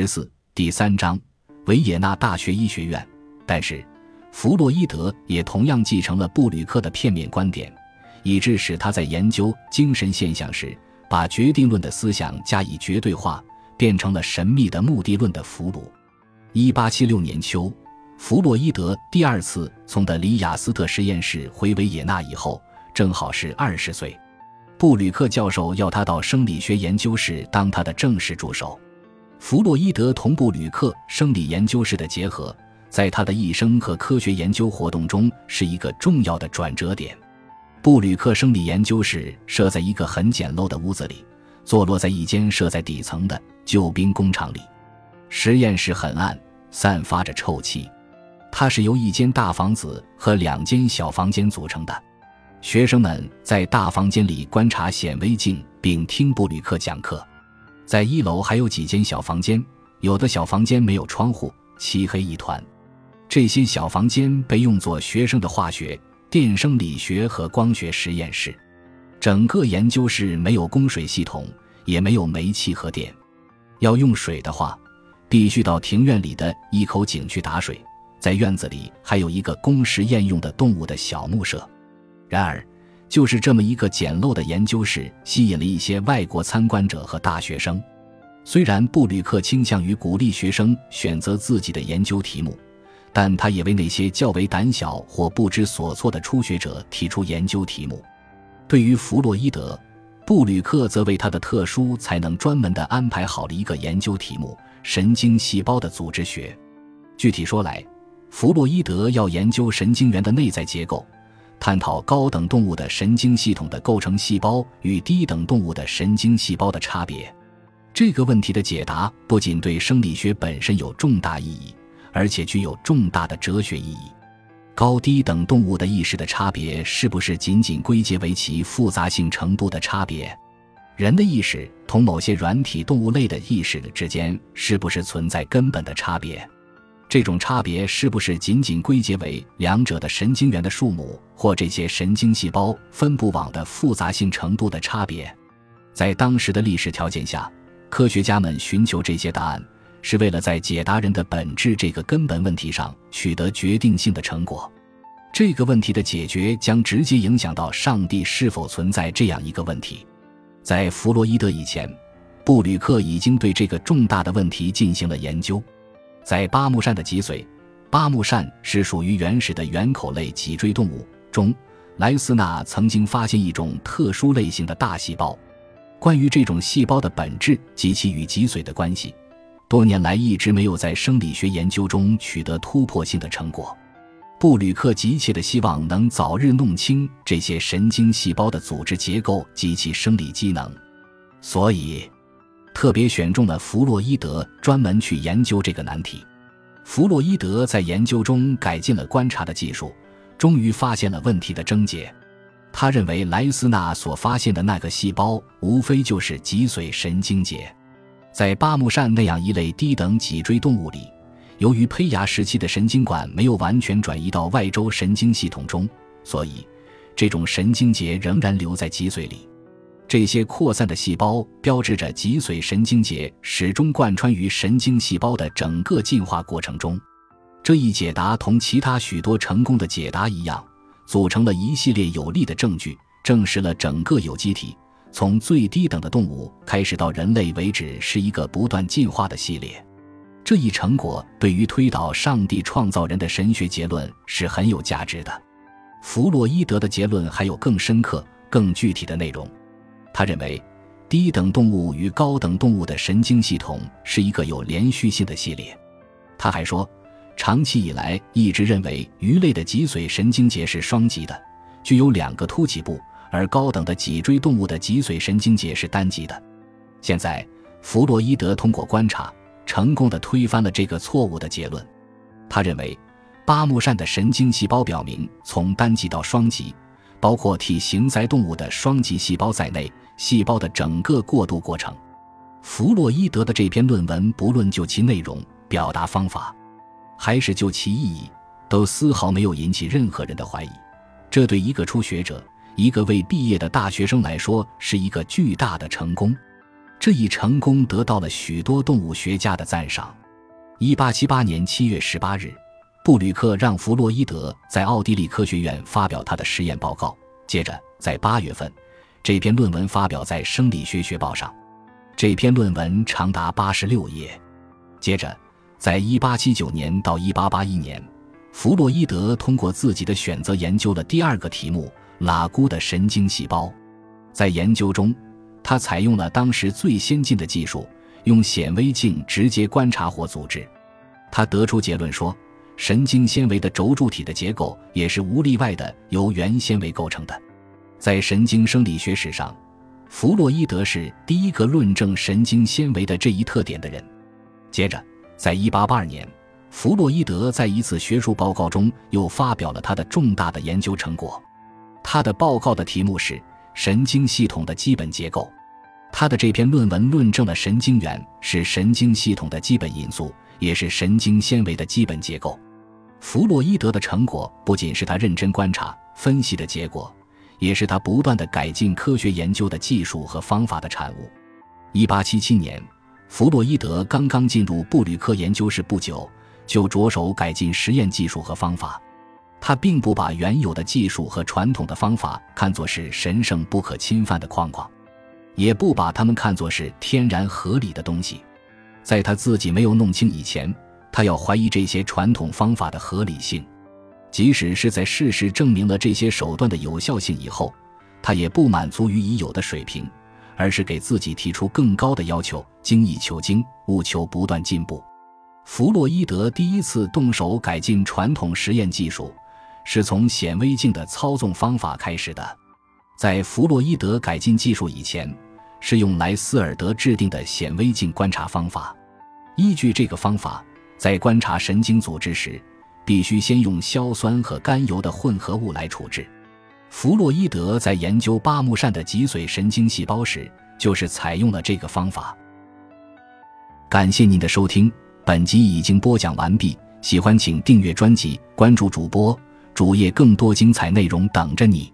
十四第三章维也纳大学医学院。但是，弗洛伊德也同样继承了布吕克的片面观点，以致使他在研究精神现象时，把决定论的思想加以绝对化，变成了神秘的目的论的俘虏。一八七六年秋，弗洛伊德第二次从德里雅斯特实验室回维也纳以后，正好是二十岁。布吕克教授要他到生理学研究室当他的正式助手。弗洛伊德同布吕克生理研究室的结合，在他的一生和科学研究活动中是一个重要的转折点。布吕克生理研究室设在一个很简陋的屋子里，坐落在一间设在底层的旧兵工厂里。实验室很暗，散发着臭气。它是由一间大房子和两间小房间组成的。学生们在大房间里观察显微镜，并听布吕克讲课。在一楼还有几间小房间，有的小房间没有窗户，漆黑一团。这些小房间被用作学生的化学、电生理学和光学实验室。整个研究室没有供水系统，也没有煤气和电。要用水的话，必须到庭院里的一口井去打水。在院子里还有一个供实验用的动物的小木舍。然而，就是这么一个简陋的研究室，吸引了一些外国参观者和大学生。虽然布吕克倾向于鼓励学生选择自己的研究题目，但他也为那些较为胆小或不知所措的初学者提出研究题目。对于弗洛伊德，布吕克则为他的特殊才能专门的安排好了一个研究题目：神经细胞的组织学。具体说来，弗洛伊德要研究神经元的内在结构。探讨高等动物的神经系统的构成细胞与低等动物的神经细胞的差别，这个问题的解答不仅对生理学本身有重大意义，而且具有重大的哲学意义。高低等动物的意识的差别是不是仅仅归结为其复杂性程度的差别？人的意识同某些软体动物类的意识之间是不是存在根本的差别？这种差别是不是仅仅归结为两者的神经元的数目或这些神经细胞分布网的复杂性程度的差别？在当时的历史条件下，科学家们寻求这些答案，是为了在解答人的本质这个根本问题上取得决定性的成果。这个问题的解决将直接影响到上帝是否存在这样一个问题。在弗洛伊德以前，布吕克已经对这个重大的问题进行了研究。在巴木扇的脊髓，巴木扇是属于原始的圆口类脊椎动物中，莱斯纳曾经发现一种特殊类型的大细胞。关于这种细胞的本质及其与脊髓的关系，多年来一直没有在生理学研究中取得突破性的成果。布吕克急切地希望能早日弄清这些神经细胞的组织结构及其生理机能，所以。特别选中了弗洛伊德，专门去研究这个难题。弗洛伊德在研究中改进了观察的技术，终于发现了问题的症结。他认为莱斯纳所发现的那个细胞，无非就是脊髓神经节。在巴木扇那样一类低等脊椎动物里，由于胚芽时期的神经管没有完全转移到外周神经系统中，所以这种神经节仍然留在脊髓里。这些扩散的细胞标志着脊髓神经节始终贯穿于神经细胞的整个进化过程中。这一解答同其他许多成功的解答一样，组成了一系列有力的证据，证实了整个有机体从最低等的动物开始到人类为止是一个不断进化的系列。这一成果对于推导上帝创造人的神学结论是很有价值的。弗洛伊德的结论还有更深刻、更具体的内容。他认为，低等动物与高等动物的神经系统是一个有连续性的系列。他还说，长期以来一直认为鱼类的脊髓神经节是双极的，具有两个凸起部，而高等的脊椎动物的脊髓神经节是单极的。现在，弗洛伊德通过观察，成功的推翻了这个错误的结论。他认为，巴木扇的神经细胞表明从单极到双极。包括体型在动物的双极细胞在内，细胞的整个过渡过程。弗洛伊德的这篇论文，不论就其内容、表达方法，还是就其意义，都丝毫没有引起任何人的怀疑。这对一个初学者、一个未毕业的大学生来说，是一个巨大的成功。这一成功得到了许多动物学家的赞赏。一八七八年七月十八日，布吕克让弗洛伊德在奥地利科学院发表他的实验报告。接着，在八月份，这篇论文发表在《生理学学报》上。这篇论文长达八十六页。接着，在一八七九年到一八八一年，弗洛伊德通过自己的选择研究了第二个题目——拉姑的神经细胞。在研究中，他采用了当时最先进的技术。用显微镜直接观察活组织，他得出结论说，神经纤维的轴柱体的结构也是无例外的由原纤维构成的。在神经生理学史上，弗洛伊德是第一个论证神经纤维的这一特点的人。接着，在1882年，弗洛伊德在一次学术报告中又发表了他的重大的研究成果。他的报告的题目是《神经系统的基本结构》。他的这篇论文论证了神经元是神经系统的基本因素，也是神经纤维的基本结构。弗洛伊德的成果不仅是他认真观察分析的结果，也是他不断的改进科学研究的技术和方法的产物。一八七七年，弗洛伊德刚刚进入布吕克研究室不久，就着手改进实验技术和方法。他并不把原有的技术和传统的方法看作是神圣不可侵犯的框框。也不把它们看作是天然合理的东西，在他自己没有弄清以前，他要怀疑这些传统方法的合理性；即使是在事实证明了这些手段的有效性以后，他也不满足于已有的水平，而是给自己提出更高的要求，精益求精，务求不断进步。弗洛伊德第一次动手改进传统实验技术，是从显微镜的操纵方法开始的。在弗洛伊德改进技术以前，是用莱斯尔德制定的显微镜观察方法。依据这个方法，在观察神经组织时，必须先用硝酸和甘油的混合物来处置。弗洛伊德在研究巴木扇的脊髓神经细胞时，就是采用了这个方法。感谢您的收听，本集已经播讲完毕。喜欢请订阅专辑，关注主播主页，更多精彩内容等着你。